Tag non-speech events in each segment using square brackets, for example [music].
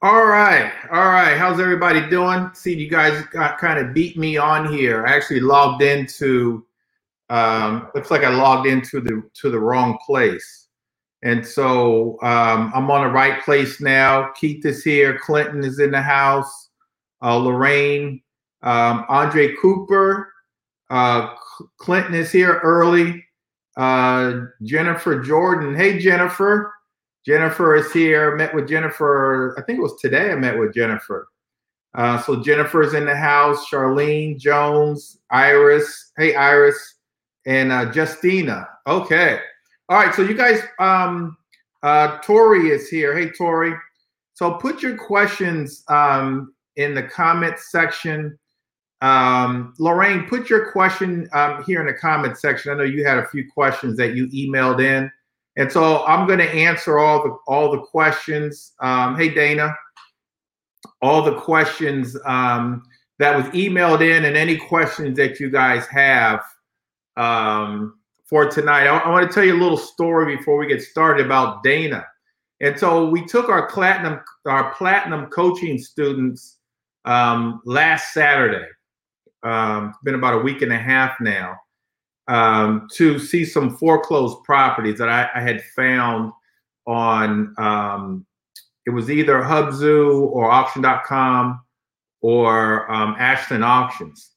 All right, all right. How's everybody doing? See, you guys got kind of beat me on here. I actually logged into. Um, looks like I logged into the to the wrong place, and so um, I'm on the right place now. Keith is here. Clinton is in the house. Uh, Lorraine, um, Andre Cooper, uh, Clinton is here early. Uh, Jennifer Jordan. Hey, Jennifer. Jennifer is here. Met with Jennifer. I think it was today. I met with Jennifer. Uh, so Jennifer's in the house. Charlene Jones, Iris. Hey, Iris, and uh, Justina. Okay. All right. So you guys, um, uh, Tori is here. Hey, Tori. So put your questions um, in the comment section. Um, Lorraine, put your question um, here in the comment section. I know you had a few questions that you emailed in. And so I'm going to answer all the all the questions. Um, hey Dana, all the questions um, that was emailed in, and any questions that you guys have um, for tonight. I, I want to tell you a little story before we get started about Dana. And so we took our platinum our platinum coaching students um, last Saturday. Um, it's been about a week and a half now um, to see some foreclosed properties that I, I had found on um, it was either Hubzu or auction.com or um, Ashland Auctions.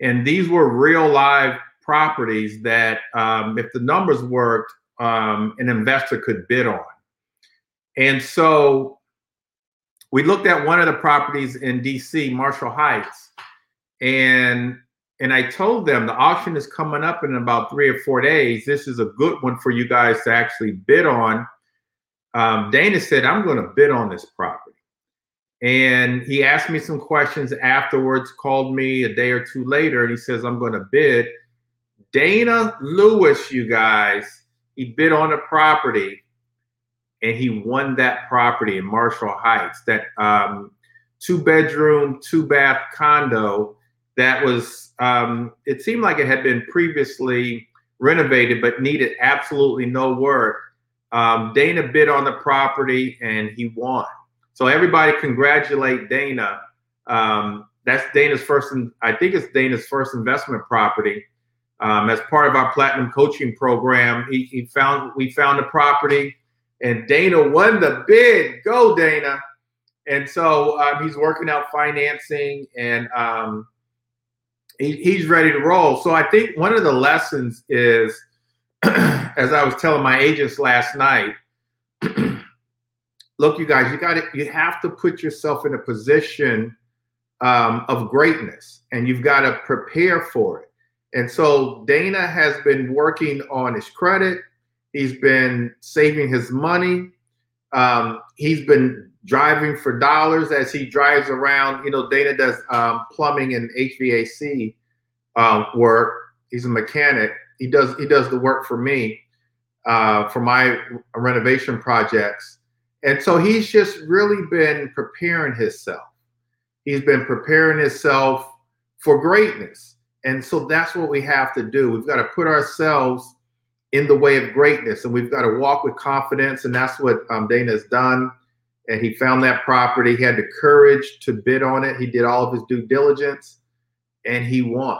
And these were real live properties that, um, if the numbers worked, um, an investor could bid on. And so we looked at one of the properties in DC, Marshall Heights, and and I told them the auction is coming up in about three or four days. This is a good one for you guys to actually bid on. Um, Dana said, I'm going to bid on this property. And he asked me some questions afterwards, called me a day or two later, and he says, I'm going to bid. Dana Lewis, you guys, he bid on a property and he won that property in Marshall Heights, that um, two bedroom, two bath condo that was um, it seemed like it had been previously renovated but needed absolutely no work. Um, dana bid on the property and he won. So everybody congratulate dana. Um, that's dana's first i think it's dana's first investment property. Um, as part of our platinum coaching program he, he found we found the property and dana won the bid. Go dana. And so um, he's working out financing and um, he, he's ready to roll. So I think one of the lessons is, [clears throat] as I was telling my agents last night, [clears throat] look, you guys, you got to, you have to put yourself in a position um, of greatness, and you've got to prepare for it. And so Dana has been working on his credit. He's been saving his money. Um, he's been driving for dollars as he drives around. You know, Dana does um, plumbing and HVAC um, work. He's a mechanic. He does he does the work for me uh, for my renovation projects, and so he's just really been preparing himself. He's been preparing himself for greatness, and so that's what we have to do. We've got to put ourselves in the way of greatness, and we've got to walk with confidence, and that's what um, Dana has done and he found that property. He had the courage to bid on it. He did all of his due diligence, and he won.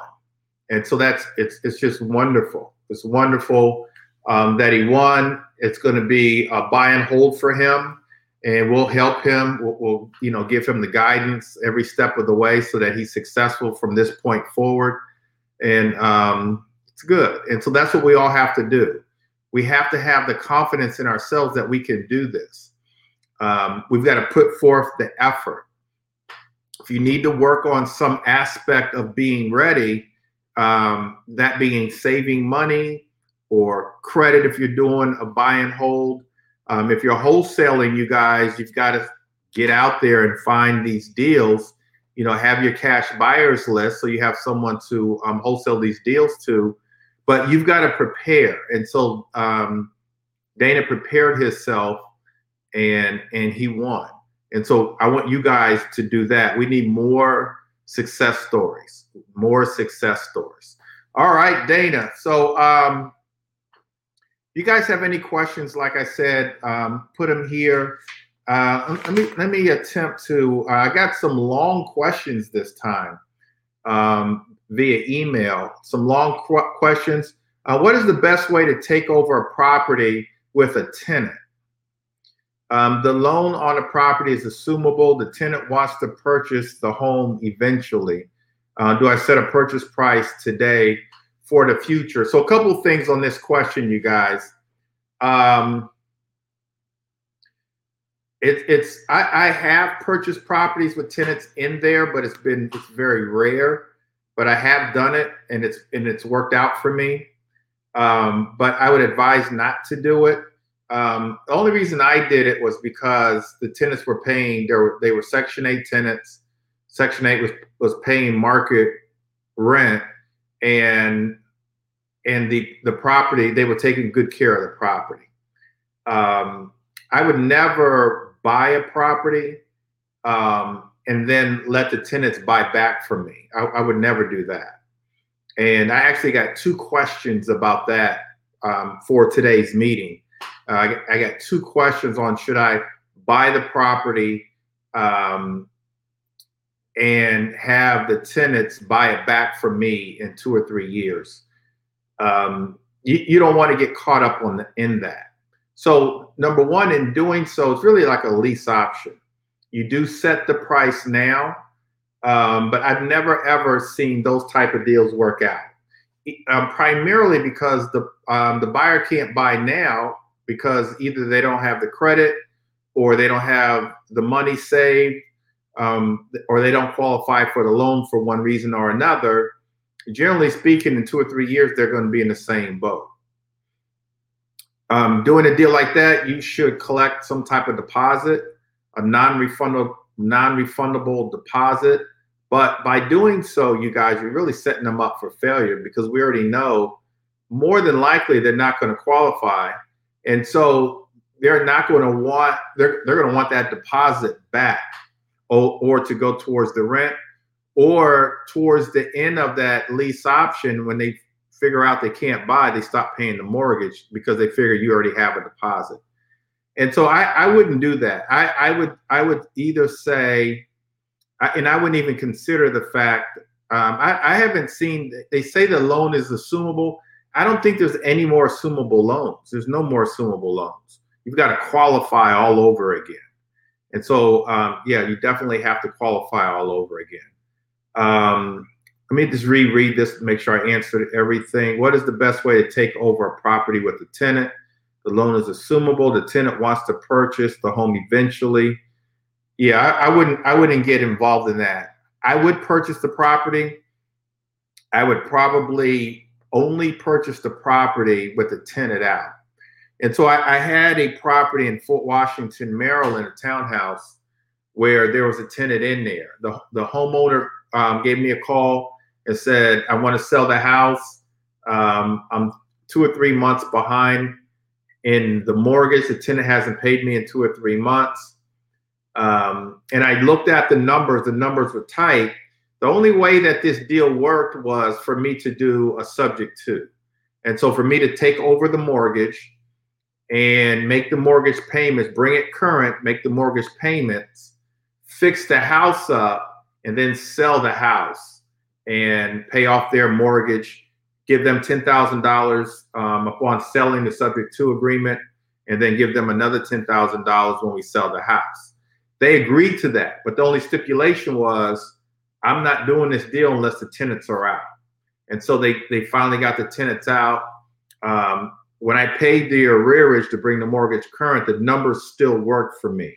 And so that's it's it's just wonderful. It's wonderful um, that he won. It's going to be a buy and hold for him, and we'll help him. We'll, we'll you know give him the guidance every step of the way so that he's successful from this point forward. And um, it's good. And so that's what we all have to do. We have to have the confidence in ourselves that we can do this um, we've got to put forth the effort. If you need to work on some aspect of being ready, um, that being saving money or credit if you're doing a buy and hold. Um, if you're wholesaling, you guys, you've got to get out there and find these deals. You know, have your cash buyers list so you have someone to um, wholesale these deals to. But you've got to prepare, and so um, Dana prepared himself and and he won. And so I want you guys to do that. We need more success stories, more success stories. All right, Dana. So, um, you guys have any questions? Like I said, um, put them here. Uh, let me let me attempt to. Uh, I got some long questions this time um, via email. Some long qu- questions. Uh, what is the best way to take over a property with a tenant? Um, the loan on the property is assumable. The tenant wants to purchase the home eventually. Uh, do I set a purchase price today for the future? So, a couple things on this question, you guys. Um, it, it's I, I have purchased properties with tenants in there, but it's been it's very rare. But I have done it, and it's and it's worked out for me. Um, but I would advise not to do it um, the only reason I did it was because the tenants were paying. They were they were Section Eight tenants. Section Eight was was paying market rent, and and the the property they were taking good care of the property. Um, I would never buy a property um, and then let the tenants buy back from me. I, I, would never do that. And I actually got two questions about that um, for today's meeting. Uh, I, got two questions on should I buy the property um, and have the tenants buy it back from me in two or three years. Um, you, you, don't want to get caught up on the, in that. So number one, in doing so, it's really like a lease option. You do set the price now, um, but I've never ever seen those type of deals work out. Um, primarily because the um, the buyer can't buy now because either they don't have the credit or they don't have the money saved um, or they don't qualify for the loan for one reason or another, generally speaking, in two or three years, they're going to be in the same boat. Um, doing a deal like that, you should collect some type of deposit, a non-refundable non-refundable deposit. But by doing so, you guys, you're really setting them up for failure because we already know more than likely they're not going to qualify and so they're not going to want they're they're going to want that deposit back or, or to go towards the rent or towards the end of that lease option when they figure out they can't buy they stop paying the mortgage because they figure you already have a deposit. And so i, I wouldn't do that. I, I would i would either say and i wouldn't even consider the fact um, I, I haven't seen they say the loan is assumable I don't think there's any more assumable loans. There's no more assumable loans. You've got to qualify all over again. And so, um, yeah, you definitely have to qualify all over again. Um, let me just reread this to make sure I answered everything. What is the best way to take over a property with a tenant? The loan is assumable. The tenant wants to purchase the home eventually. Yeah, I, I wouldn't. I wouldn't get involved in that. I would purchase the property. I would probably only purchased the property with the tenant out. And so I, I, had a property in Fort Washington, Maryland, a townhouse where there was a tenant in there. The, the homeowner um, gave me a call and said, I want to sell the house. Um, I'm two or three months behind in the mortgage. The tenant hasn't paid me in two or three months. Um, and I looked at the numbers, the numbers were tight. The only way that this deal worked was for me to do a subject to. And so for me to take over the mortgage and make the mortgage payments, bring it current, make the mortgage payments, fix the house up, and then sell the house and pay off their mortgage, give them $10,000 um, upon selling the subject to agreement, and then give them another $10,000 when we sell the house. They agreed to that, but the only stipulation was I'm not doing this deal unless the tenants are out. And so they they finally got the tenants out. Um, when I paid the arrearage to bring the mortgage current, the numbers still worked for me.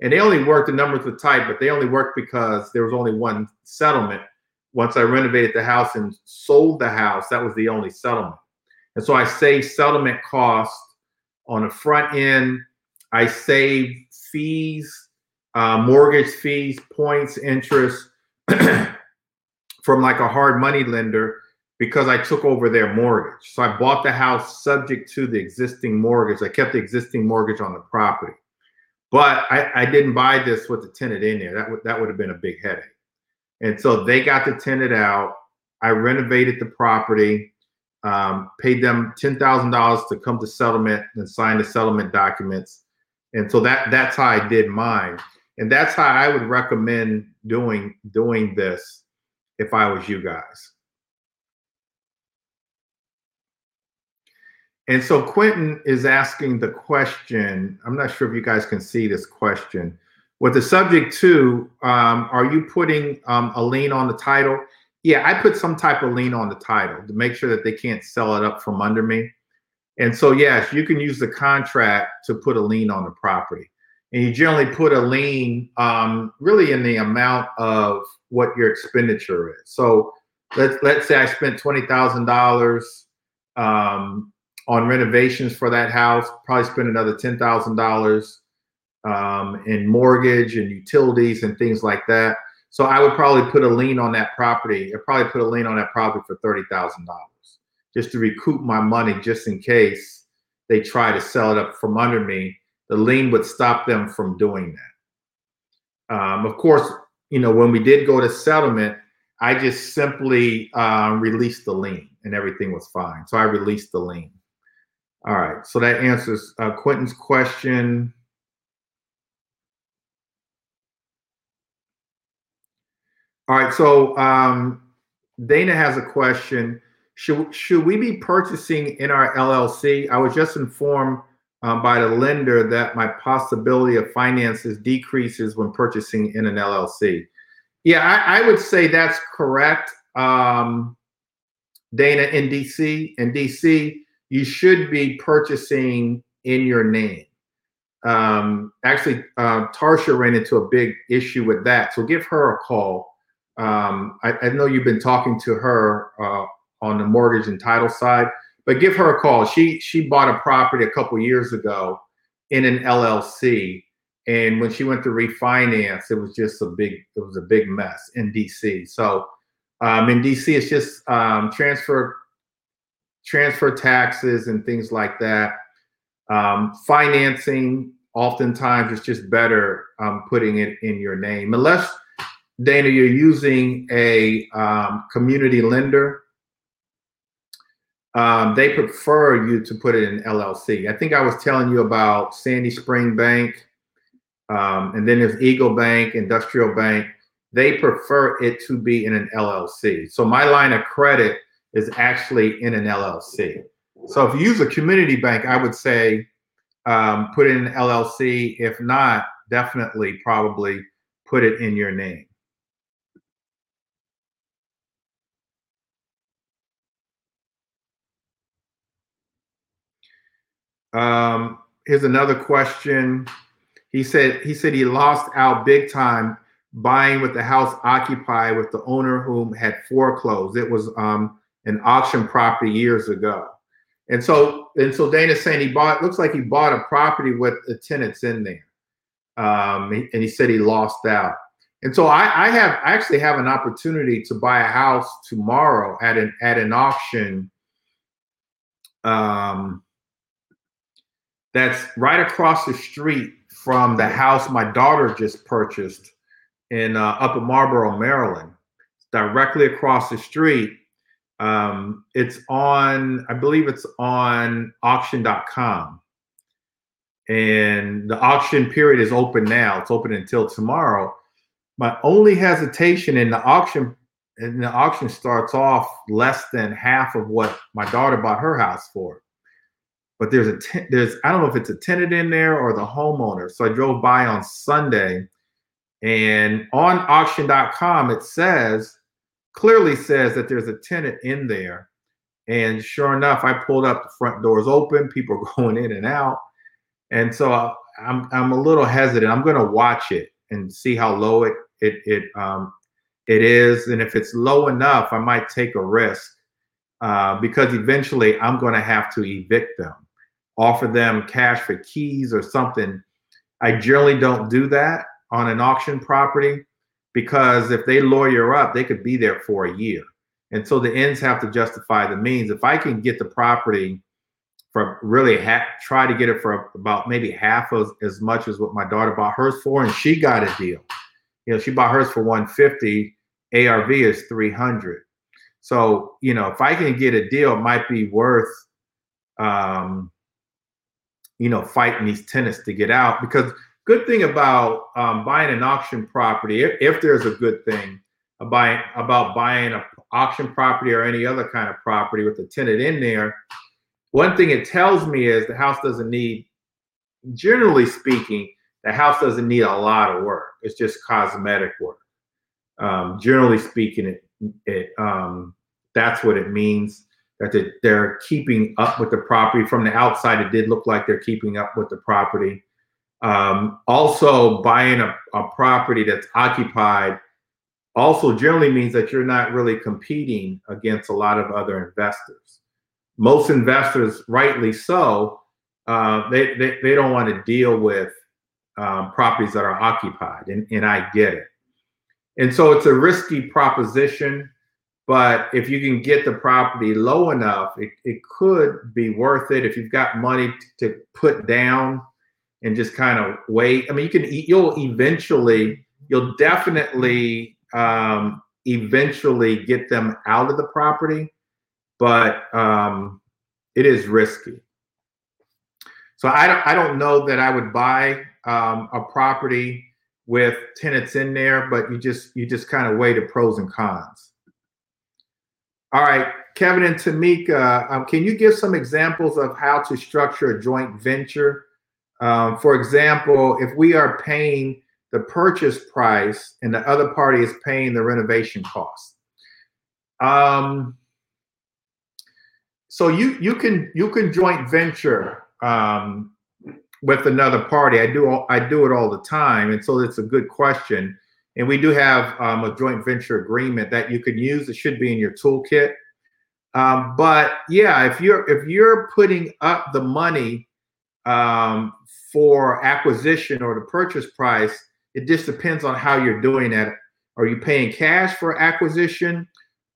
And they only worked, the numbers were tight, but they only worked because there was only one settlement. Once I renovated the house and sold the house, that was the only settlement. And so I saved settlement costs on the front end. I saved fees, uh, mortgage fees, points, interest, [clears throat] from like a hard money lender because I took over their mortgage. So I bought the house subject to the existing mortgage. I kept the existing mortgage on the property. But I, I didn't buy this with the tenant in there. That would that would have been a big headache. And so they got the tenant out. I renovated the property, um, paid them ten thousand dollars to come to settlement and sign the settlement documents. And so that that's how I did mine. And that's how I would recommend doing doing this if I was you guys. And so Quentin is asking the question. I'm not sure if you guys can see this question. With the subject to, um, are you putting um, a lien on the title? Yeah, I put some type of lien on the title to make sure that they can't sell it up from under me. And so, yes, you can use the contract to put a lien on the property. And you generally put a lien um, really in the amount of what your expenditure is. So let's let's say I spent twenty thousand um, dollars on renovations for that house. Probably spend another ten thousand um, dollars in mortgage and utilities and things like that. So I would probably put a lien on that property. I'd probably put a lien on that property for thirty thousand dollars, just to recoup my money, just in case they try to sell it up from under me. The lien would stop them from doing that. Um, of course, you know when we did go to settlement, I just simply uh, released the lien, and everything was fine. So I released the lien. All right, so that answers uh, Quentin's question. All right, so um, Dana has a question. Should, should we be purchasing in our LLC? I was just informed um, by the lender that my possibility of finances decreases when purchasing in an LLC. Yeah, I, I would say that's correct. Um, Dana in DC, in DC, you should be purchasing in your name. Um, actually, uh, Tarsha ran into a big issue with that, so give her a call. Um, I, I, know you've been talking to her uh, on the mortgage and title side, but give her a call. She she bought a property a couple years ago in an LLC, and when she went to refinance, it was just a big it was a big mess in DC. So um, in DC, it's just um, transfer transfer taxes and things like that. Um, financing, oftentimes, it's just better um, putting it in your name. Unless, Dana, you're using a um, community lender, um, they prefer you to put it in LLC. I think I was telling you about Sandy Spring Bank, um, and then there's Eagle Bank, Industrial Bank. They prefer it to be in an LLC. So my line of credit is actually in an LLC. So if you use a community bank, I would say um, put it in an LLC. If not, definitely probably put it in your name. Um, here's another question. He said he said he lost out big time buying with the house occupied with the owner whom had foreclosed. It was um, an auction property years ago. And so, and so Dana's saying he bought, looks like he bought a property with the tenants in there. Um, and he said he lost out. And so I, I have I actually have an opportunity to buy a house tomorrow at an at an auction um, that's right across the street from the house my daughter just purchased in uh, Upper Marlboro, Maryland. directly across the street. Um, it's on, I believe it's on auction.com. And the auction period is open now. It's open until tomorrow. My only hesitation in the auction, and the auction starts off less than half of what my daughter bought her house for. But there's a ten, there's I don't know if it's a tenant in there or the homeowner. So I drove by on Sunday, and on auction.com it says clearly says that there's a tenant in there. And sure enough, I pulled up, the front doors open, people are [laughs] going in and out. And so I'm I'm a little hesitant. I'm going to watch it and see how low it it it um it is, and if it's low enough, I might take a risk uh, because eventually I'm going to have to evict them, offer them cash for keys or something. I generally don't do that on an auction property because if they lawyer up, they could be there for a year. And so the ends have to justify the means. If I can get the property for really ha- try to get it for about maybe half of as much as what my daughter bought hers for, and she got a deal. You know, she bought hers for 150 ARV is 300. So, you know, if I can get a deal, it might be worth, um, you know, fighting these tenants to get out. Because good thing about um, buying an auction property, if, if there's a good thing about about buying an auction property or any other kind of property with a tenant in there, one thing it tells me is the house doesn't need, generally speaking, the house doesn't need a lot of work. It's just cosmetic work. Um, generally speaking, it, it um, that's what it means that they're keeping up with the property. From the outside, it did look like they're keeping up with the property. Um, also, buying a, a property that's occupied also generally means that you're not really competing against a lot of other investors. Most investors, rightly so, uh, they, they, they don't want to deal with um, properties that are occupied, and, and I get it. And so it's a risky proposition, but if you can get the property low enough, it, it could be worth it if you've got money to put down and just kind of wait. I mean, you can you'll eventually, you'll definitely um, eventually get them out of the property, but um, it is risky. So I don't, I don't know that I would buy um, a property with tenants in there, but you just you just kind of weigh the pros and cons. All right, Kevin and Tamika, um, can you give some examples of how to structure a joint venture? Um, for example, if we are paying the purchase price and the other party is paying the renovation cost. Um, so you you can you can joint venture um, with another party. I do I do it all the time, and so it's a good question. And we do have um, a joint venture agreement that you can use. It should be in your toolkit. Um, but yeah, if you're if you're putting up the money um, for acquisition or the purchase price, it just depends on how you're doing it. Are you paying cash for acquisition,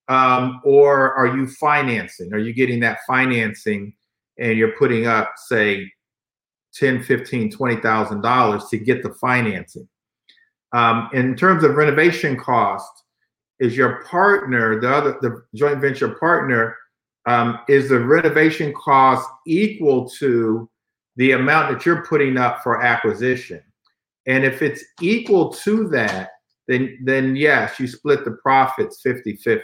um, or are you financing? Are you getting that financing and you're putting up, say, 10, 15, 20,000 dollars to get the financing. Um, in terms of renovation cost, is your partner, the other the joint venture partner, um, is the renovation cost equal to the amount that you're putting up for acquisition? And if it's equal to that, then then yes, you split the profits 50-50.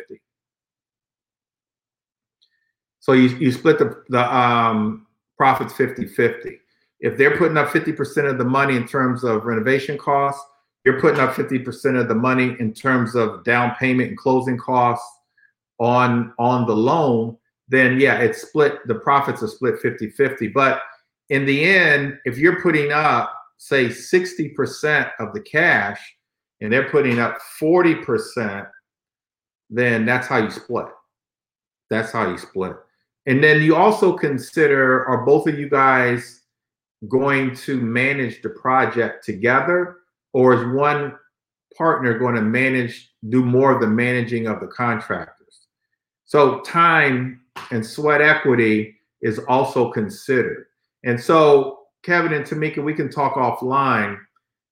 So you, you split the, the um, profits 50-50. If they're putting up 50% of the money in terms of renovation costs, you're putting up 50% of the money in terms of down payment and closing costs on on the loan, then yeah, it's split the profits are split 50-50. But in the end, if you're putting up say 60% of the cash and they're putting up 40%, then that's how you split. That's how you split. And then you also consider are both of you guys going to manage the project together, or is one partner going to manage, do more of the managing of the contractors? So time and sweat equity is also considered. And so, Kevin and Tamika, we can talk offline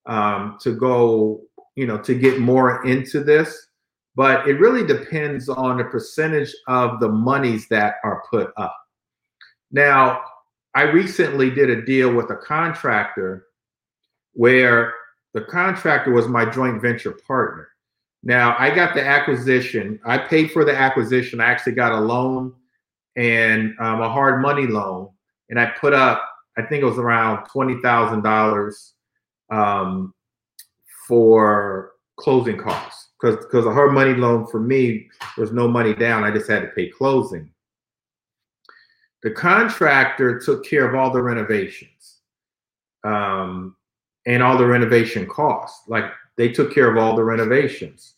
um, to go, you know, to get more into this. But it really depends on the percentage of the monies that are put up. Now, I recently did a deal with a contractor where the contractor was my joint venture partner. Now I got the acquisition. I paid for the acquisition. I actually got a loan and um, a hard money loan, and I put up. I think it was around twenty thousand um, dollars for closing costs because because a hard money loan for me was no money down. I just had to pay closing. The contractor took care of all the renovations um, and all the renovation costs. Like they took care of all the renovations.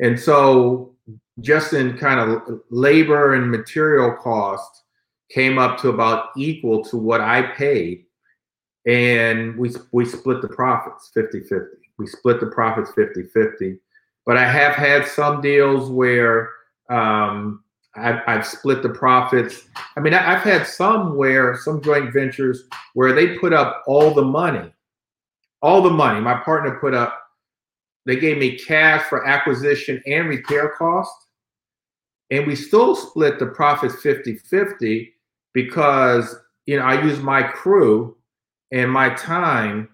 And so, just in kind of labor and material costs came up to about equal to what I paid. And we, we split the profits 50 50. We split the profits 50 50. But I have had some deals where um, I've, I've split the profits. I mean, I, have had some where some joint ventures where they put up all the money, all the money. My partner put up they gave me cash for acquisition and repair costs. And we still split the profits 50 50 because, you know, I use my crew and my time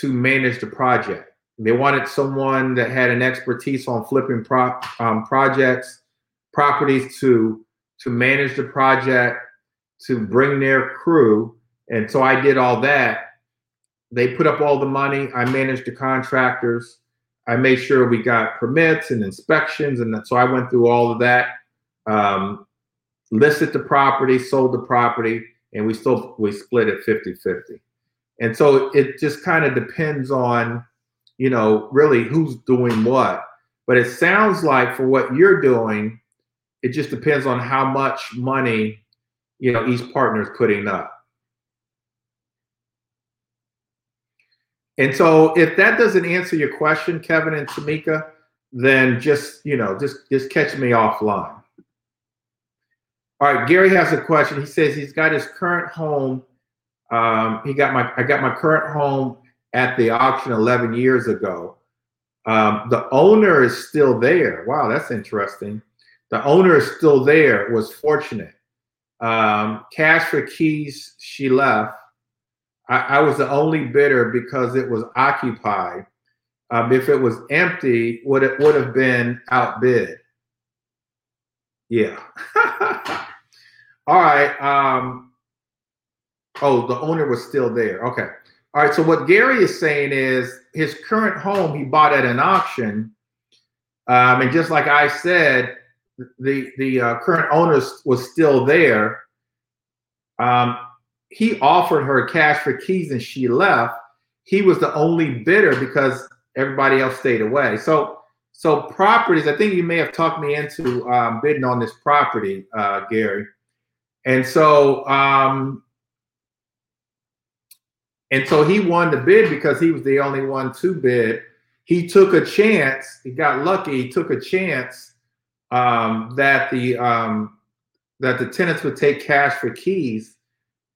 to manage the project. They wanted someone that had an expertise on flipping pro- um, projects, properties to to manage the project, to bring their crew, and so I did all that. They put up all the money. I managed the contractors. I made sure we got permits and inspections, and so I went through all of that. Um, listed the property, sold the property, and we still we split it 50-50. And so it just kind of depends on, you know, really who's doing what. But it sounds like for what you're doing, it just depends on how much money, you know, each partner is putting up. And so if that doesn't answer your question, Kevin and Tamika, then just, you know, just just catch me offline. All right, Gary has a question. He says he's got his current home. Um, he got my I got my current home at the auction 11 years ago. Um, the owner is still there. Wow, that's interesting. The owner is still there. Was fortunate. Um, cash for keys. She left. I, I, was the only bidder because it was occupied. Um, if it was empty, would it would have been outbid? Yeah. [laughs] All right. Um, oh, the owner was still there. Okay. All right. So what Gary is saying is his current home he bought at an auction, um, and just like I said, the the uh, current owner was still there. Um, he offered her cash for keys and she left. He was the only bidder because everybody else stayed away. So so properties, I think you may have talked me into um, bidding on this property, uh, Gary. And so um, and so he won the bid because he was the only one to bid. He took a chance. He got lucky. He took a chance um, that the um, that the tenants would take cash for keys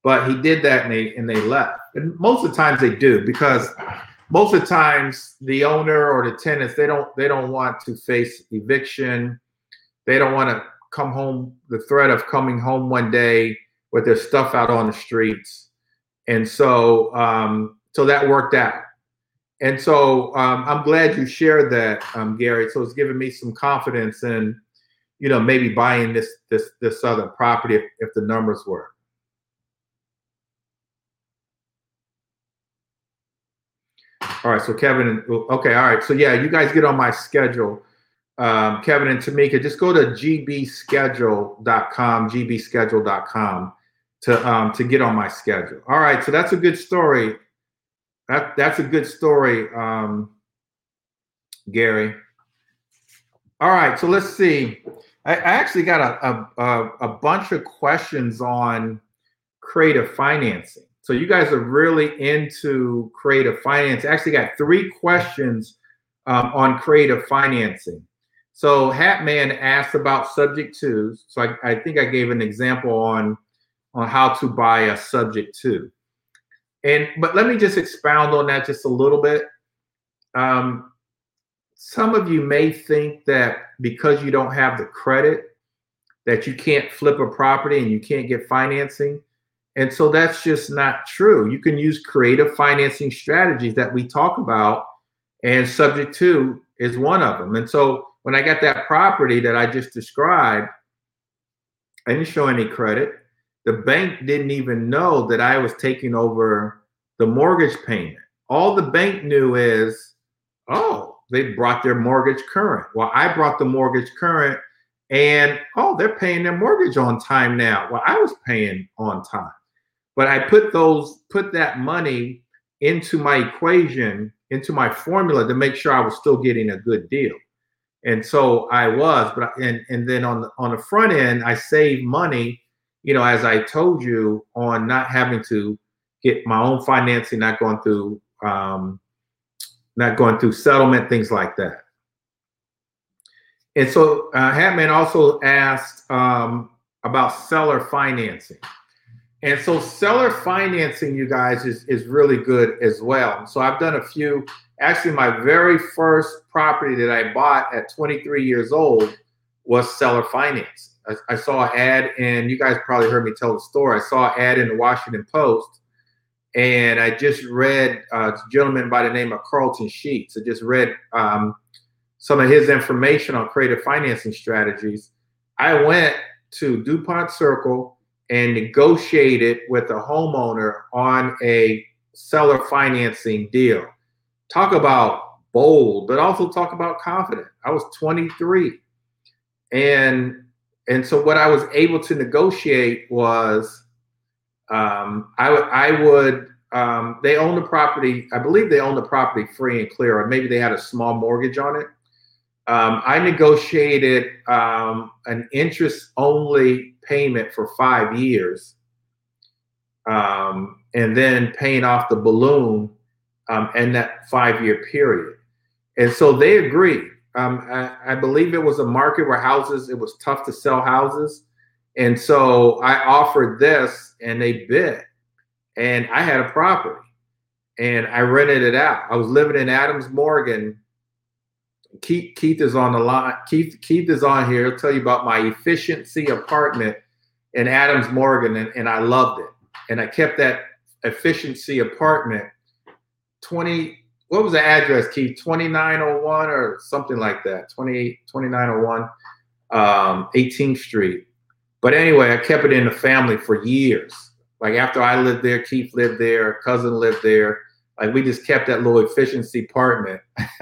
but he did that and they and they left. And most of the times they do because most of the times the owner or the tenants they don't they don't want to face eviction. They don't want to come home the threat of coming home one day with their stuff out on the streets. And so um, so that worked out. And so um, I'm glad you shared that, um, Gary. So it's given me some confidence in, you know, maybe buying this this this other property if, if the numbers work. All right, so Kevin, and okay, all right. So yeah, you guys get on my schedule. Um, Kevin and Tamika, just go to gbschedule.com, gbschedule.com to um, to get on my schedule. All right, so that's a good story. That that's a good story, um, Gary. All right, so let's see. I, I actually got a, a a bunch of questions on creative financing. So you guys are really into creative finance. Actually, got three questions um, on creative financing. So Hatman asked about subject twos. So I, I think I gave an example on on how to buy a subject to. And but let me just expound on that just a little bit. Um, some of you may think that because you don't have the credit that you can't flip a property and you can't get financing. And so that's just not true. You can use creative financing strategies that we talk about, and subject to is one of them. And so when I got that property that I just described, I didn't show any credit. The bank didn't even know that I was taking over the mortgage payment. All the bank knew is, oh, they brought their mortgage current. Well, I brought the mortgage current and oh, they're paying their mortgage on time now. Well, I was paying on time but I put those put that money into my equation, into my formula to make sure I was still getting a good deal. And so I was, but and and then on the on the front end, I saved money, you know, as I told you, on not having to get my own financing, not going through um, not going through settlement, things like that. And so uh, Hatman also asked um, about seller financing. And so seller financing, you guys, is, is really good as well. So I've done a few. Actually, my very first property that I bought at 23 years old was seller finance. I, I saw an ad, and you guys probably heard me tell the story. I saw an ad in the Washington Post, and I just read uh, a gentleman by the name of Carleton Sheets. I just read um, some of his information on creative financing strategies. I went to DuPont Circle and negotiated with the homeowner on a seller financing deal. Talk about bold, but also talk about confident. I was 23. And and so what I was able to negotiate was um, I, I would um, they own the property. I believe they own the property free and clear, or maybe they had a small mortgage on it. Um, I negotiated um, an interest only payment for five years um, and then paying off the balloon um, in that five year period. And so they agreed. Um, I, I, believe it was a market where houses, it was tough to sell houses. And so I offered this and they bid. And I had a property and I rented it out. I was living in Adams Morgan Keith, Keith is on the line. Keith, Keith is on here. He'll tell you about my efficiency apartment in Adams Morgan, and, and I loved it. And I kept that efficiency apartment 20 what was the address keith 2901 or something like that 28 2901 um, 18th street but anyway i kept it in the family for years like after i lived there keith lived there cousin lived there like we just kept that little efficiency apartment [laughs]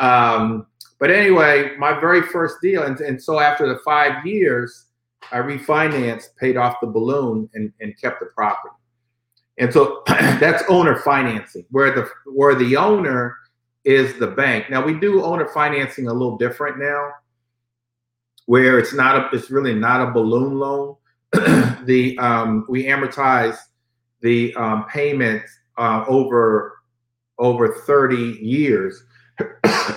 Um, but anyway, my very first deal, and, and so after the five years, I refinanced, paid off the balloon, and, and kept the property. And so [clears throat] that's owner financing, where the where the owner is the bank. Now we do owner financing a little different now, where it's not a it's really not a balloon loan. [clears throat] the um, we amortize the um, payments uh, over over 30 years [clears throat]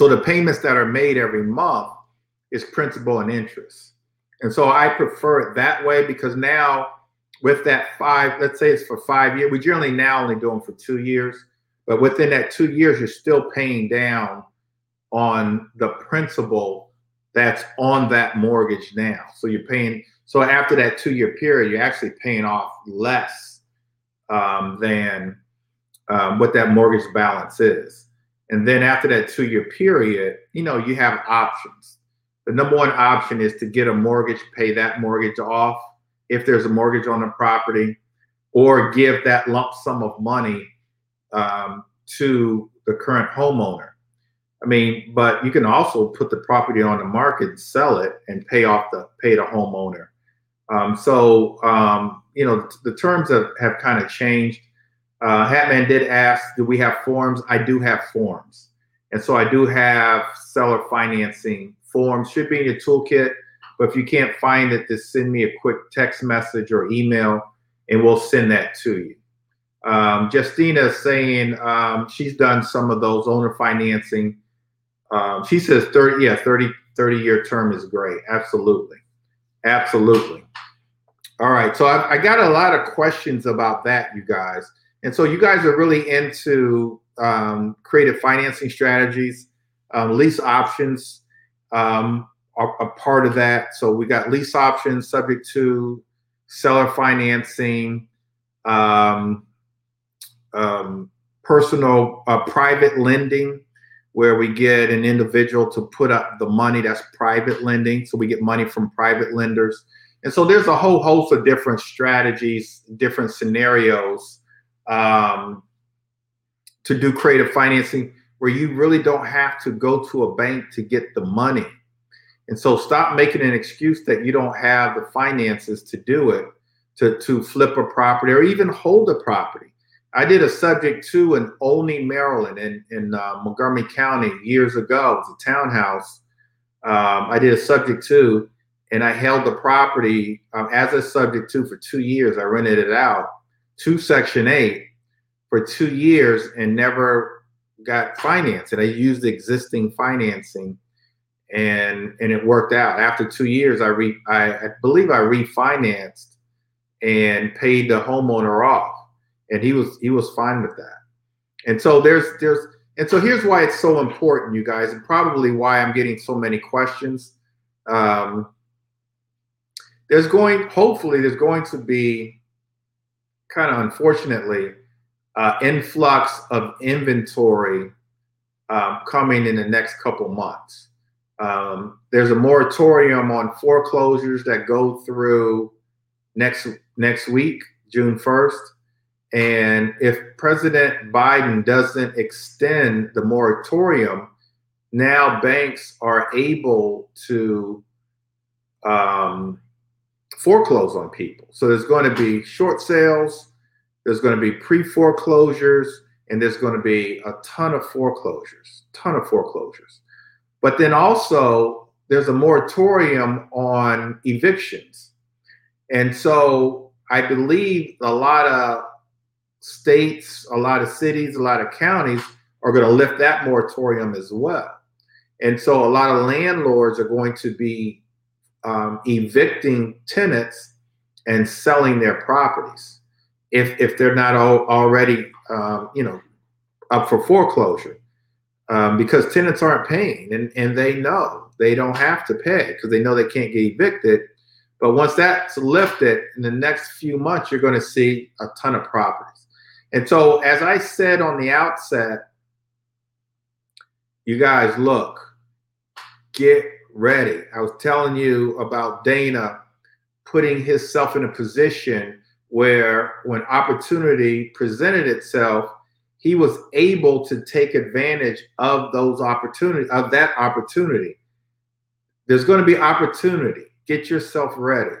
so the payments that are made every month is principal and interest. And so I prefer it that way because now with that five, let's say it's for five years, we generally now only do them for two years, but within that two years, you're still paying down on the principal that's on that mortgage now. So you're paying, so after that two year period, you're actually paying off less um, than um, what that mortgage balance is. And then after that two year period, you know, you have options. The number one option is to get a mortgage, pay that mortgage off if there's a mortgage on the property, or give that lump sum of money um, to the current homeowner. I mean, but you can also put the property on the market, sell it, and pay off the pay the homeowner. Um, so um, you know the terms have, have kind of changed. Uh, Hatman did ask, do we have forms? I do have forms. And so I do have seller financing forms, should be in your toolkit. But if you can't find it, just send me a quick text message or email and we'll send that to you. Um, Justina is saying um, she's done some of those owner financing. Um, she says 30, yeah, 30, 30 year term is great. Absolutely. Absolutely. All right. So I, I got a lot of questions about that, you guys. And so you guys are really into um, creative financing strategies. Um, lease options um, are a part of that. So we got lease options subject to seller financing, um, um, personal uh, private lending, where we get an individual to put up the money. That's private lending. So we get money from private lenders. And so there's a whole host of different strategies, different scenarios um, to do creative financing where you really don't have to go to a bank to get the money. And so stop making an excuse that you don't have the finances to do it, to, to flip a property or even hold a property. I did a subject to in Olney, Maryland, in, in uh, Montgomery County years ago. It was a townhouse. Um, I did a subject to, and I held the property um, as a subject to for two years. I rented it out to Section 8 for two years and never got financed. And I used existing financing and and it worked out. After two years, I re I, I believe I refinanced and paid the homeowner off, and he was he was fine with that. And so there's there's and so here's why it's so important, you guys, and probably why I'm getting so many questions. Um, there's going, hopefully, there's going to be kind of unfortunately uh, influx of inventory um, coming in the next couple months. Um, there's a moratorium on foreclosures that go through next next week, June 1st. And if President Biden doesn't extend the moratorium, now banks are able to um, foreclose on people. So there's going to be short sales, there's going to be pre foreclosures, and there's going to be a ton of foreclosures, ton of foreclosures. But then also, there's a moratorium on evictions. And so I believe a lot of states, a lot of cities, a lot of counties are going to lift that moratorium as well. And so a lot of landlords are going to be um, evicting tenants and selling their properties if if they're not all, already um, you know up for foreclosure um, because tenants aren't paying and, and they know they don't have to pay because they know they can't get evicted. But once that's lifted in the next few months you're going to see a ton of properties. And so as i said on the outset you guys look get ready. I was telling you about Dana putting himself in a position where when opportunity presented itself, he was able to take advantage of those opportunities, of that opportunity. There's going to be opportunity. Get yourself ready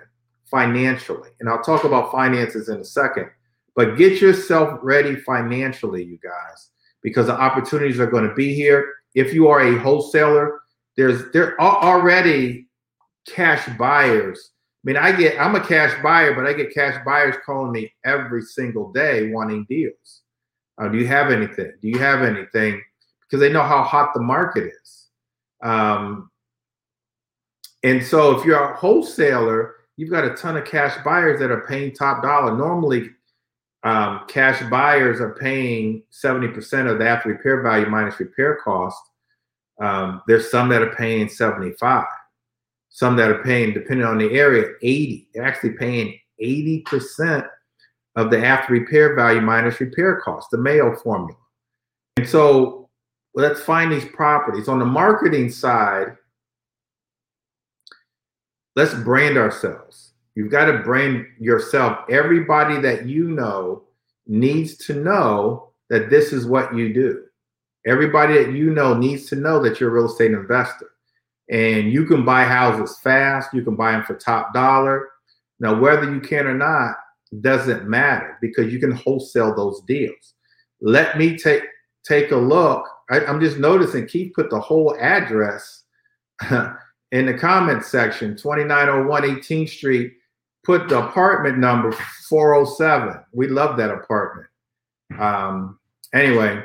financially. And I'll talk about finances in a second. But get yourself ready financially, you guys, because the opportunities are going to be here. If you are a wholesaler, there's there are already cash buyers. I mean, I get I'm a cash buyer, but I get cash buyers calling me every single day wanting deals. Uh, do you have anything? Do you have anything? Because they know how hot the market is. Um, and so if you're a wholesaler, you've got a ton of cash buyers that are paying top dollar. Normally, um, cash buyers are paying 70% of the after repair value minus repair cost. Um, there's some that are paying 75, some that are paying, depending on the area, 80. They're actually paying 80% of the after repair value minus repair cost, the MAO formula. And so let's find these properties. On the marketing side, let's brand ourselves. You've got to brand yourself. Everybody that you know needs to know that this is what you do. Everybody that you know needs to know that you're a real estate investor. And you can buy houses fast, you can buy them for top dollar. Now, whether you can or not doesn't matter because you can wholesale those deals. Let me take take a look. I, I'm just noticing Keith put the whole address [laughs] in the comment section 2901 18th Street. Put the apartment number 407. We love that apartment. Um, anyway,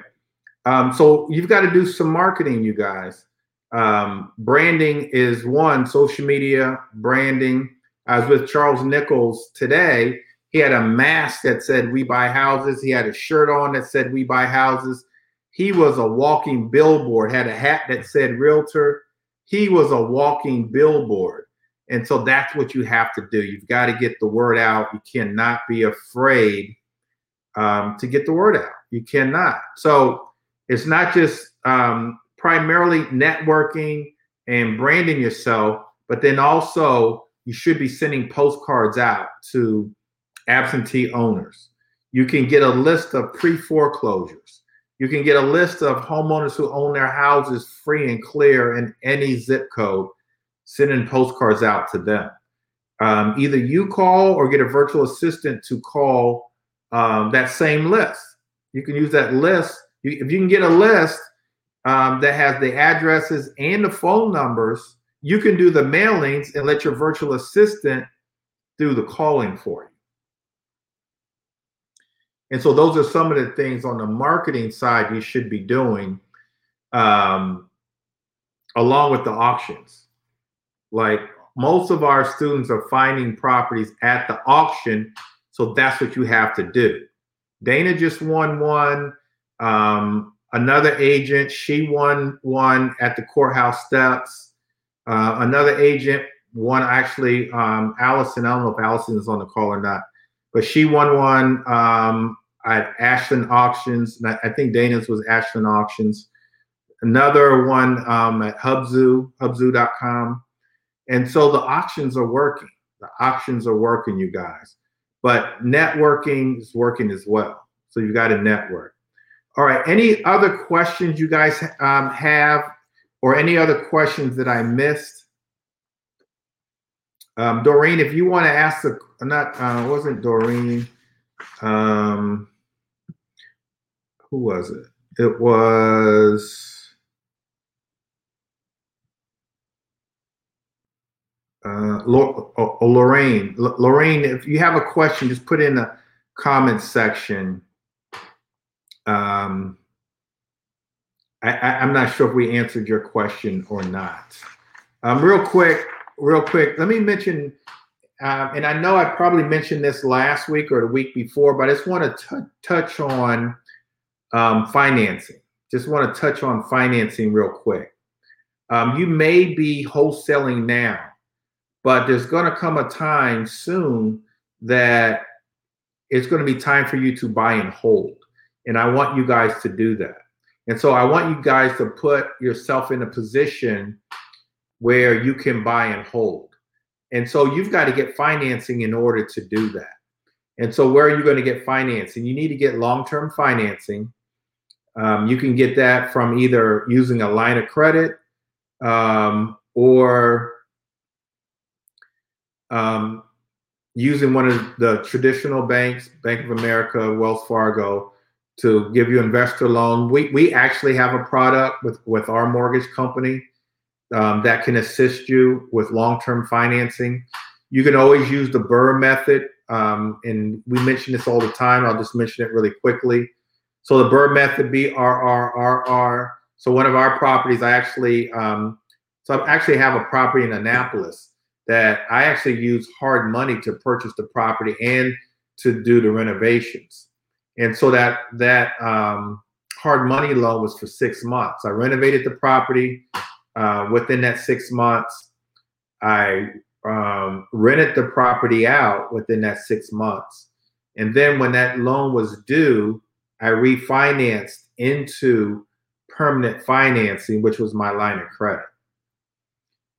um, so you've got to do some marketing, you guys. Um, branding is one, social media branding. I was with Charles Nichols today. He had a mask that said "We buy houses." He had a shirt on that said "We buy houses." He was a walking billboard. Had a hat that said "Realtor." He was a walking billboard, and so that's what you have to do. You've got to get the word out. You cannot be afraid um, to get the word out. You cannot. So it's not just um, primarily networking and branding yourself, but then also you should be sending postcards out to absentee owners. You can get a list of pre foreclosures. You can get a list of homeowners who own their houses free and clear in any zip code, sending postcards out to them. Um, either you call or get a virtual assistant to call um, that same list. You can use that list if you can get a list um, that has the addresses and the phone numbers, you can do the mailings and let your virtual assistant do the calling for you. And so those are some of the things on the marketing side you should be doing. Um, along with the auctions. Like most of our students are finding properties at the auction, so that's what you have to do. Dana just won one. Um, another agent, she won one at the courthouse steps. Uh, another agent won actually, um, Allison. I don't know if Allison is on the call or not, but she won one um, at Ashland Auctions. I think Dana's was Ashland Auctions. Another one um, at Hubzu, hubzu.com. And so the auctions are working. The auctions are working, you guys. But networking is working as well. So you got to network. All right. Any other questions you guys um, have, or any other questions that I missed? Um, Doreen, if you want to ask the not uh, wasn't Doreen. Um, who was it? It was. Uh, Lorraine, Lorraine, if you have a question, just put in the comment section um, I, am not sure if we answered your question or not. Um, real quick, real quick, let me mention, uh, and I know I probably mentioned this last week or the week before, but I just want to touch on um, financing. Just want to touch on financing real quick. Um, you may be wholesaling now, but there's going to come a time soon that it's going to be time for you to buy and hold. And I want you guys to do that. And so I want you guys to put yourself in a position where you can buy and hold. And so you've got to get financing in order to do that. And so where are you going to get financing? You need to get long-term financing. Um, you can get that from either using a line of credit um, or um, using one of the traditional banks, Bank of America, Wells Fargo, to give you investor loan. We we actually have a product with with our mortgage company um, that can assist you with long term financing. You can always use the BRRRR method, um, and we mention this all the time. I'll just mention it really quickly. So the BRRRR method, B R R R R. So one of our properties, I actually um, so I actually have a property in Annapolis that I actually use hard money to purchase the property and to do the renovations. And so that that um, hard money loan was for six months. I renovated the property. Uh, within that six months, I um, rented the property out within that six months. And then when that loan was due, I refinanced into permanent financing, which was my line of credit.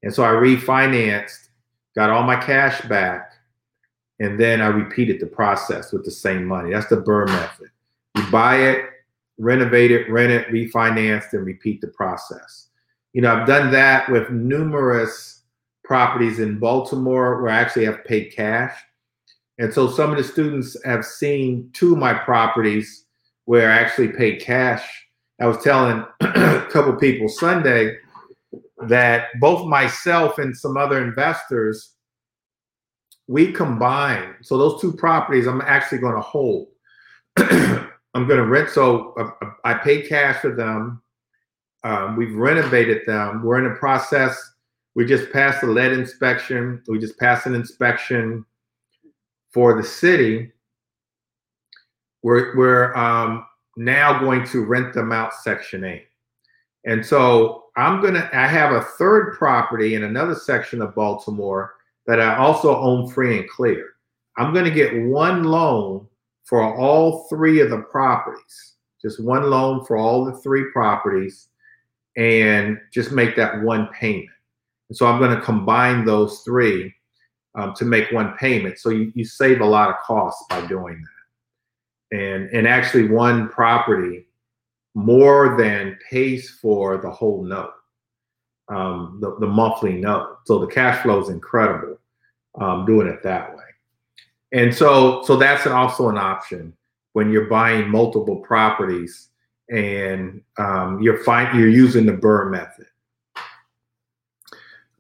And so I refinanced, got all my cash back, and then I repeated the process with the same money. That's the BRRRR method. You buy it, renovate it, rent it, refinance, and repeat the process. You know, I've done that with numerous properties in Baltimore where I actually have paid cash. And so some of the students have seen two of my properties where I actually paid cash. I was telling [clears throat] a couple people Sunday that both myself and some other investors we combine. So those two properties, I'm actually going to hold. [clears throat] I'm going to rent. So uh, I paid cash for them. Um, we've renovated them. We're in the process. We just passed the lead inspection. We just passed an inspection for the city. We're we're um, now going to rent them out Section 8. And so I'm gonna. I have a third property in another section of Baltimore that I also own free and clear. I'm going to get one loan for all three of the properties, just one loan for all the three properties, and just make that one payment. And so I'm going to combine those three um, to make one payment. So you, you save a lot of costs by doing that. And, and actually, one property more than pays for the whole note um, the, the monthly note. So the cash flow is incredible um, doing it that way. And so, so that's an, also an option when you're buying multiple properties and um, you're find, you're using the BRRRR method.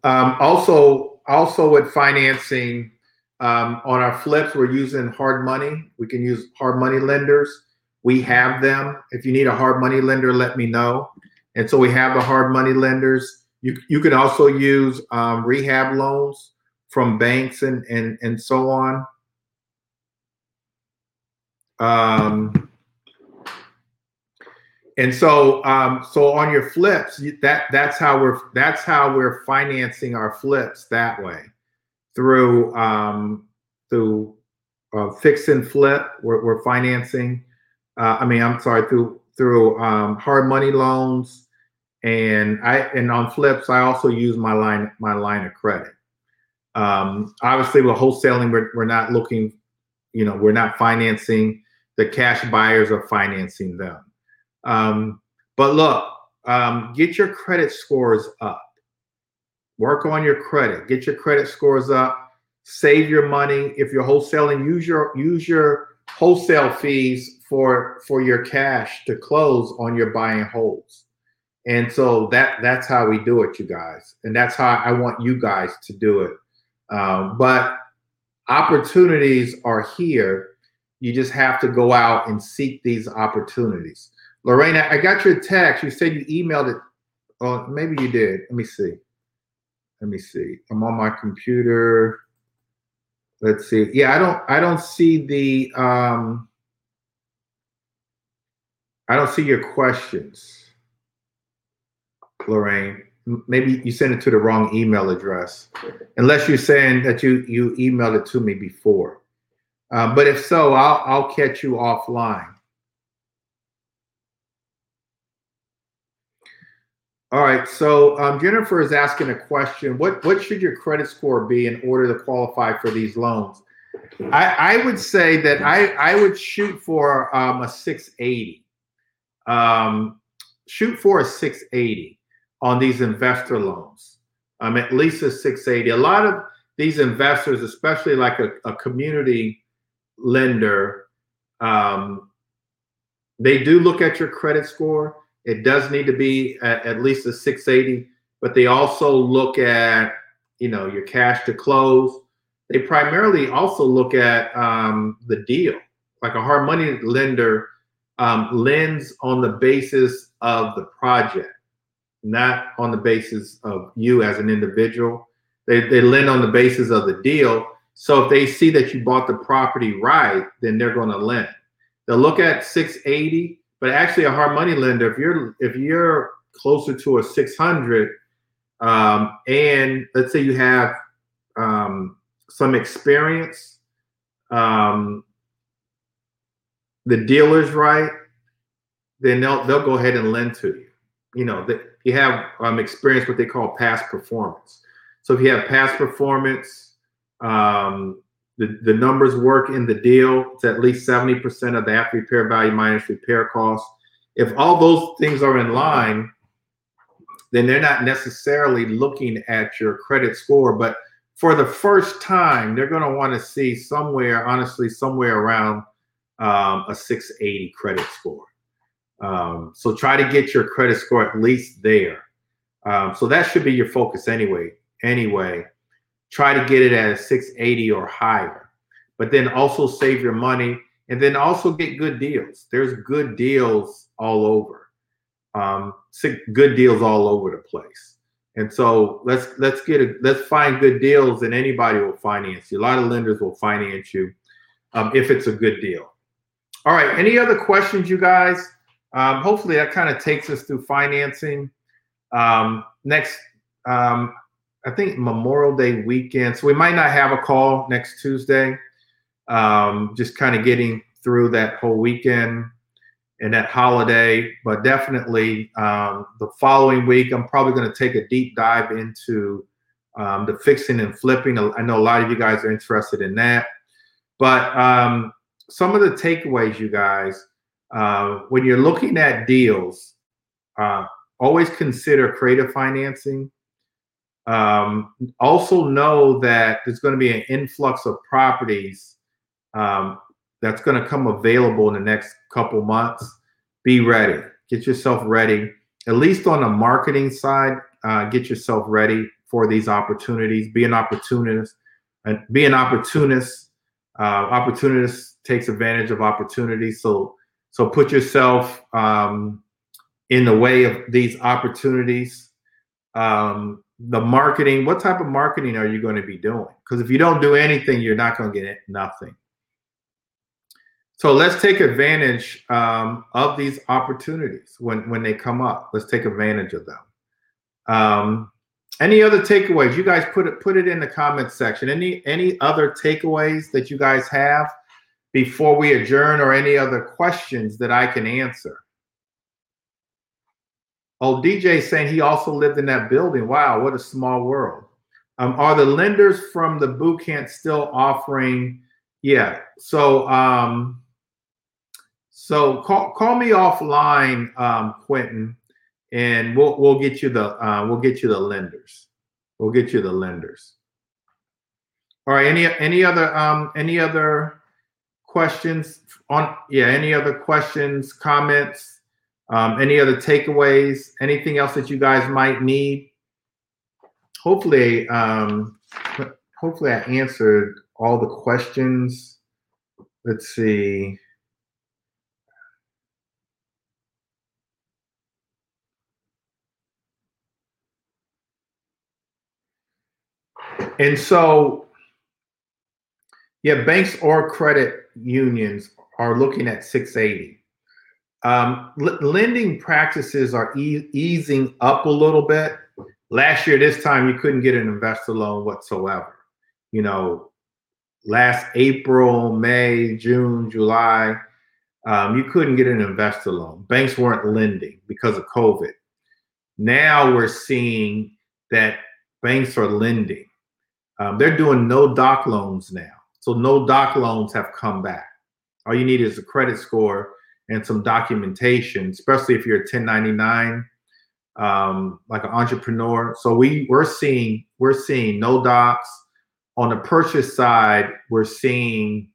Um, also, also with financing um, on our flips, we're using hard money. We can use hard money lenders. We have them. If you need a hard money lender, let me know. And so we have the hard money lenders you you can also use um, rehab loans from banks and and and so on. Um, and so um, so on your flips, that that's how we're that's how we're financing our flips that way through um, through uh, fix and flip. We're, we're financing. Uh, I mean, I'm sorry through through um, hard money loans, and I and on flips, I also use my line my line of credit. Um, obviously, with wholesaling, we're, we're not looking, you know, we're not financing. The cash buyers are financing them. Um, but look, um, get your credit scores up. Work on your credit. Get your credit scores up. Save your money. If you're wholesaling, use your use your wholesale fees for for your cash to close on your buy and holds. And so that that's how we do it, you guys. And that's how I want you guys to do it. Um, but opportunities are here. You just have to go out and seek these opportunities. Lorena, I got your text. You said you emailed it. Oh, maybe you did. Let me see. Let me see. I'm on my computer. Let's see. Yeah, I don't I don't see the um I don't see your questions, Lorraine maybe you sent it to the wrong email address, unless you're saying that you you emailed it to me before. Um, but if so, I'll I'll catch you offline. All right. So um, Jennifer is asking a question. What what should your credit score be in order to qualify for these loans? I, I would say that I I would shoot for um, a 680. Um, shoot for a 680 on these investor loans. Um, at least a 680. A lot of these investors, especially like a, a community lender, um, they do look at your credit score. It does need to be at, at least a 680, but they also look at, you know, your cash to close. They primarily also look at um, the deal. Like a hard money lender um, lends on the basis of the project not on the basis of you as an individual. They, they lend on the basis of the deal. So if they see that you bought the property right, then they're going to lend. They'll look at 680, but actually a hard money lender, if you're if you're closer to a 600, um, and let's say you have um, some experience, um, the dealer's right, then they'll they'll go ahead and lend to you. You know that you have um, experience what they call past performance. So if you have past performance, um, the, the numbers work in the deal. It's at least 70% of the after repair value minus repair costs. If all those things are in line, then they're not necessarily looking at your credit score. But for the first time, they're going to want to see somewhere, honestly, somewhere around um, a 680 credit score. Um, so try to get your credit score at least there. Um, so that should be your focus anyway. Anyway, try to get it at a 680 or higher, but then also save your money and then also get good deals. There's good deals all over. Um, good deals all over the place. And so let's let's get a let's find good deals, and anybody will finance you. A lot of lenders will finance you um, if it's a good deal. All right. Any other questions, you guys? Um, hopefully, that kind of takes us through financing. Um, next, um, I think Memorial Day weekend. So we might not have a call next Tuesday. Um, just kind of getting through that whole weekend and that holiday, but definitely um, the following week, I'm probably going to take a deep dive into um, the fixing and flipping. I know a lot of you guys are interested in that. But some of the takeaways, you guys, uh, when you're looking at deals, uh, always consider creative financing. Um, also know that there's going to be an influx of properties um, that's going to come available in the next couple months. Be ready. Get yourself ready. At least on the marketing side, uh, get yourself ready for these opportunities. Be an opportunist. And be an opportunist. Uh, opportunist takes advantage of opportunities. So so put yourself um, in the way of these opportunities. um, the marketing. What type of marketing are you going to be doing? Because if you don't do anything, you're not going to get nothing. So let's take advantage um, of these opportunities when when they come up. Let's take advantage of them. Um, any other takeaways? You guys put it put it in the comments section. Any any other takeaways that you guys have before we adjourn, or any other questions that I can answer? Oh, DJ saying he also lived in that building. Wow, what a small world. Um, are the lenders from the boot camp still offering? Yeah. So um, so call call me offline, um, Quentin, and we'll we'll get you the uh, we'll get you the lenders. We'll get you the lenders. All right. Any any other um any other questions on yeah any other questions comments um, any other takeaways anything else that you guys might need? Hopefully um, hopefully i answered all the questions. Let's see. And so, yeah, banks or credit unions are looking at 680. Um, l- lending practices are e- easing up a little bit. Last year, this time, you couldn't get an investor loan whatsoever. You know, last April, May, June, July, um, you couldn't get an investor loan. Banks weren't lending because of COVID. Now we're seeing that banks are lending. Um, they're doing no doc loans now. So no doc loans have come back. All you need is a credit score and some documentation, especially if you're a 1099, um, like an entrepreneur. So we we're seeing we're seeing no docs. On the purchase side, we're seeing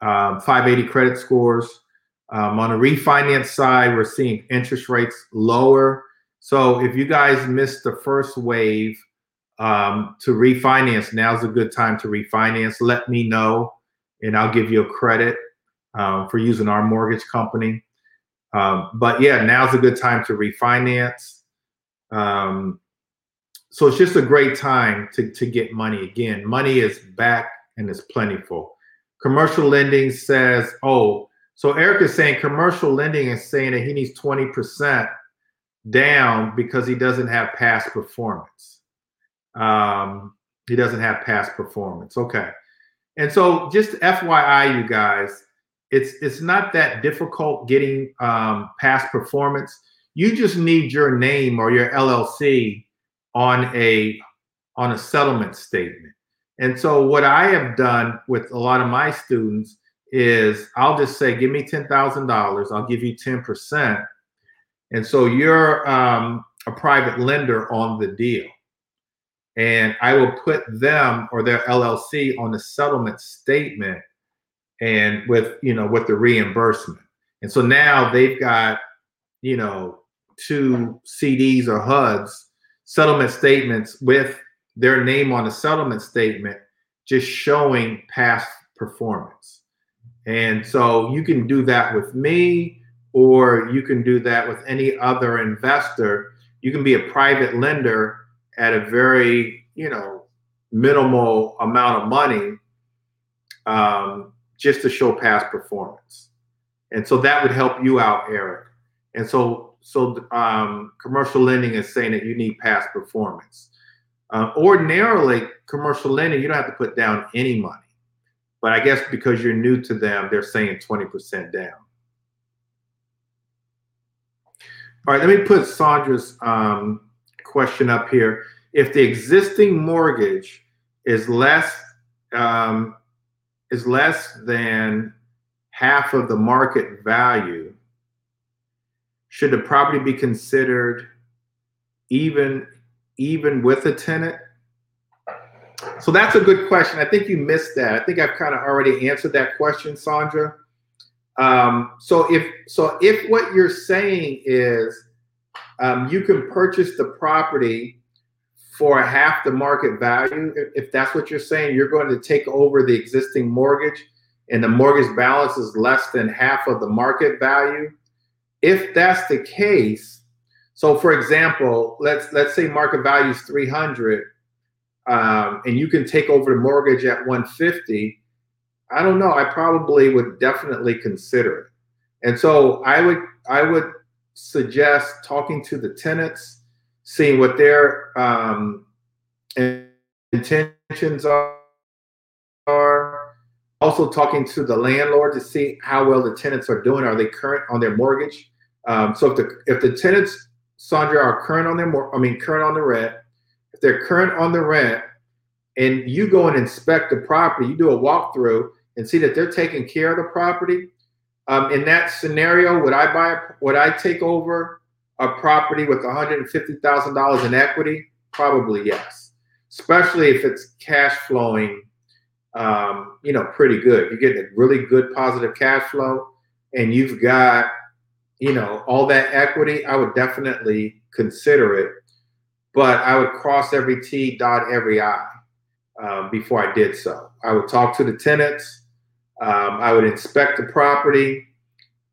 um, 580 credit scores. Um, on the refinance side, we're seeing interest rates lower. So if you guys missed the first wave um, to refinance, now's a good time to refinance. Let me know, and I'll give you a credit um, for using our mortgage company. Um, but yeah, now's a good time to refinance. Um, so it's just a great time to, to get money. Again, money is back and it's plentiful. Commercial lending says, oh, so Eric is saying commercial lending is saying that he needs 20% down because he doesn't have past performance. Um, he doesn't have past performance. Okay. And so just FYI, you guys, it's it's not that difficult getting um, past performance. You just need your name or your LLC on a on a settlement statement. And so what I have done with a lot of my students is I'll just say, give me ten thousand dollars. I'll give you ten percent. And so you're um, a private lender on the deal and I will put them or their LLC on the settlement statement and with you know with the reimbursement. And so now they've got you know two CDs or HUDs settlement statements with their name on the settlement statement just showing past performance. And so you can do that with me or you can do that with any other investor. You can be a private lender at a very you know minimal amount of money um, just to show past performance. And so that would help you out eric. And so so um, commercial lending is saying that you need past performance. Uh, ordinarily commercial lending you don't have to put down any money. But i guess because you're new to them they're saying 20% down. All right let me put sandra's um, question up here. If the existing mortgage is less um, is less than half of the market value, should the property be considered even even with a tenant? So that's a good question. I think you missed that. I think I've kind of already answered that question, Sandra. Um, so if so, if what you're saying is um, you can purchase the property for half the market value. If that's what you're saying, you're going to take over the existing mortgage and the mortgage balance is less than half of the market value. If that's the case, So, for example, let's let's say market value is 300, um, and you can take over the mortgage at 150. I don't know. I probably would definitely consider it. And so, I would I would suggest talking to the tenants, seeing what their um, intentions are. Also, talking to the landlord to see how well the tenants are doing. Are they current on their mortgage? Um, so if the if the tenants, Sandra, are current on their I mean current on the rent, if they're current on the rent, and you go and inspect the property, you do a walkthrough and see that they're taking care of the property. Um, in that scenario, would I buy? Would I take over a property with one hundred and fifty thousand dollars in equity? Probably yes, especially if it's cash flowing. Um, you know, pretty good. You're getting a really good positive cash flow, and you've got, you know, all that equity. I would definitely consider it, but I would cross every T, dot every I um, before I did so. I would talk to the tenants. Um, I would inspect the property.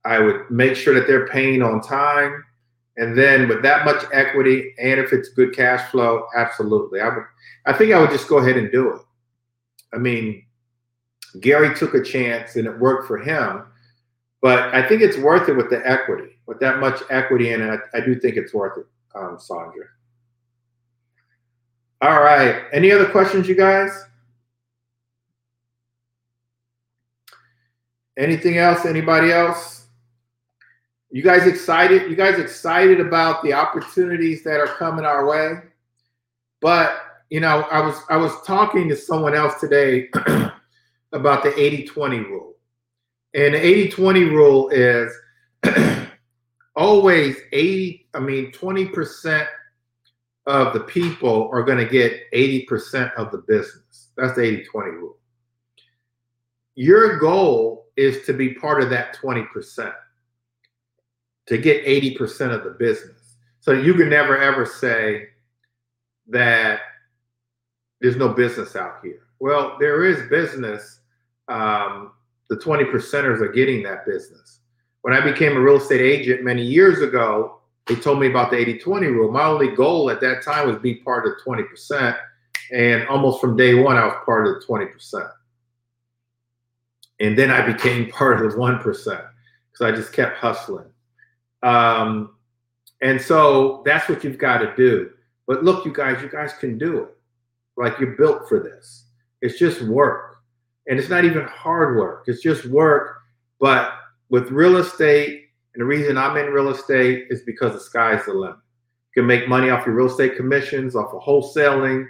I would make sure that they're paying on time. And then with that much equity, and if it's good cash flow, absolutely. I would I think I would just go ahead and do it. I mean, Gary took a chance and it worked for him, but I think it's worth it with the equity. With that much equity in it, I, I do think it's worth it, um, Sandra. All right. Any other questions, you guys? Anything else? Anybody else? You guys excited? You guys excited about the opportunities that are coming our way? But you know, I was I was talking to someone else today [clears throat] about the 80-20 rule. And the 80-20 rule is [clears throat] always 80, I mean 20% of the people are going to get 80% of the business. That's the 80-20 rule. Your goal is to be part of that 20%, to get 80% of the business. So you can never ever say that there's no business out here. Well, there is business. Um, the 20 percenters are getting that business. When I became a real estate agent many years ago, they told me about the 80 20 rule. My only goal at that time was be part of 20%. And almost from day one, I was part of the 20% and then I became [laughs] part of the one percent because I just kept hustling. Um, and so that's what you've got to do. But look, you guys, you guys can do it. Like you're built for this. It's just work, and it's not even hard work. It's just work. But with real estate, and the reason I'm in real estate is because the sky's the limit. You can make money off your real estate commissions, off of wholesaling,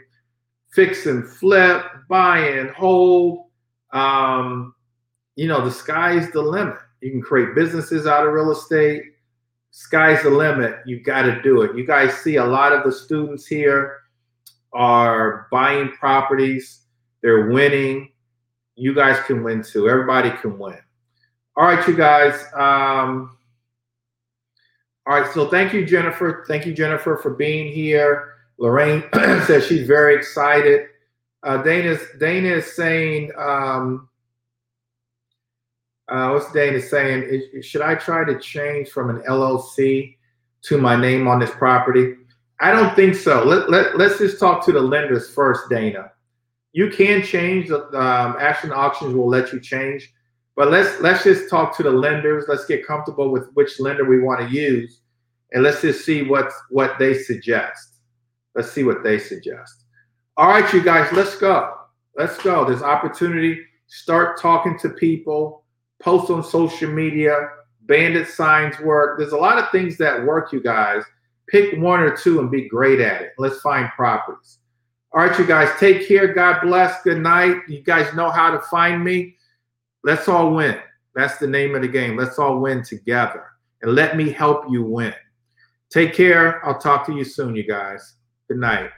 fix and flip, buy and hold. Um, you know, the sky's the limit. You can create businesses out of real estate. Sky's the limit. You got to do it. You guys see a lot of the students here are buying properties. They're winning. You guys can win too. Everybody can win. All right, you guys. Um, all right, so thank you, Jennifer. Thank you, Jennifer, for being here. Lorraine [clears throat] says she's very excited. Uh, Dana, Dana is saying, um, uh, what's Dana saying? Is, should I try to change from an LLC to my name on this property? I don't think so. Let, let, let's just talk to the lenders first, Dana. You can change. Um, Ashland Auctions will let you change, but let's let's just talk to the lenders. Let's get comfortable with which lender we want to use, and let's just see what what they suggest. Let's see what they suggest. All right, you guys, let's go. Let's go. There's opportunity. Start talking to people post on social media, bandit signs work. There's a lot of things that work, you guys. Pick one or two and be great at it. Let's find properties. All right, you guys, take care. God bless. Good night. You guys know how to find me. Let's all win. That's the name of the game. Let's all win together. And let me help you win. Take care. I'll talk to you soon, you guys. Good night.